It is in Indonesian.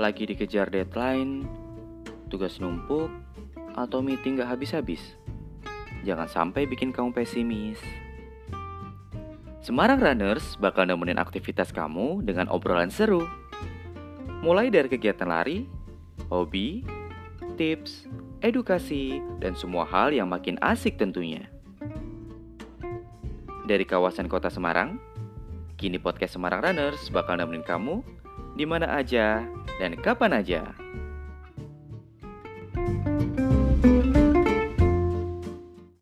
Lagi dikejar deadline, tugas numpuk, atau meeting gak habis-habis? Jangan sampai bikin kamu pesimis. Semarang Runners bakal nemenin aktivitas kamu dengan obrolan seru. Mulai dari kegiatan lari, hobi, tips, edukasi, dan semua hal yang makin asik tentunya. Dari kawasan kota Semarang, kini podcast Semarang Runners bakal nemenin kamu di mana aja dan kapan aja.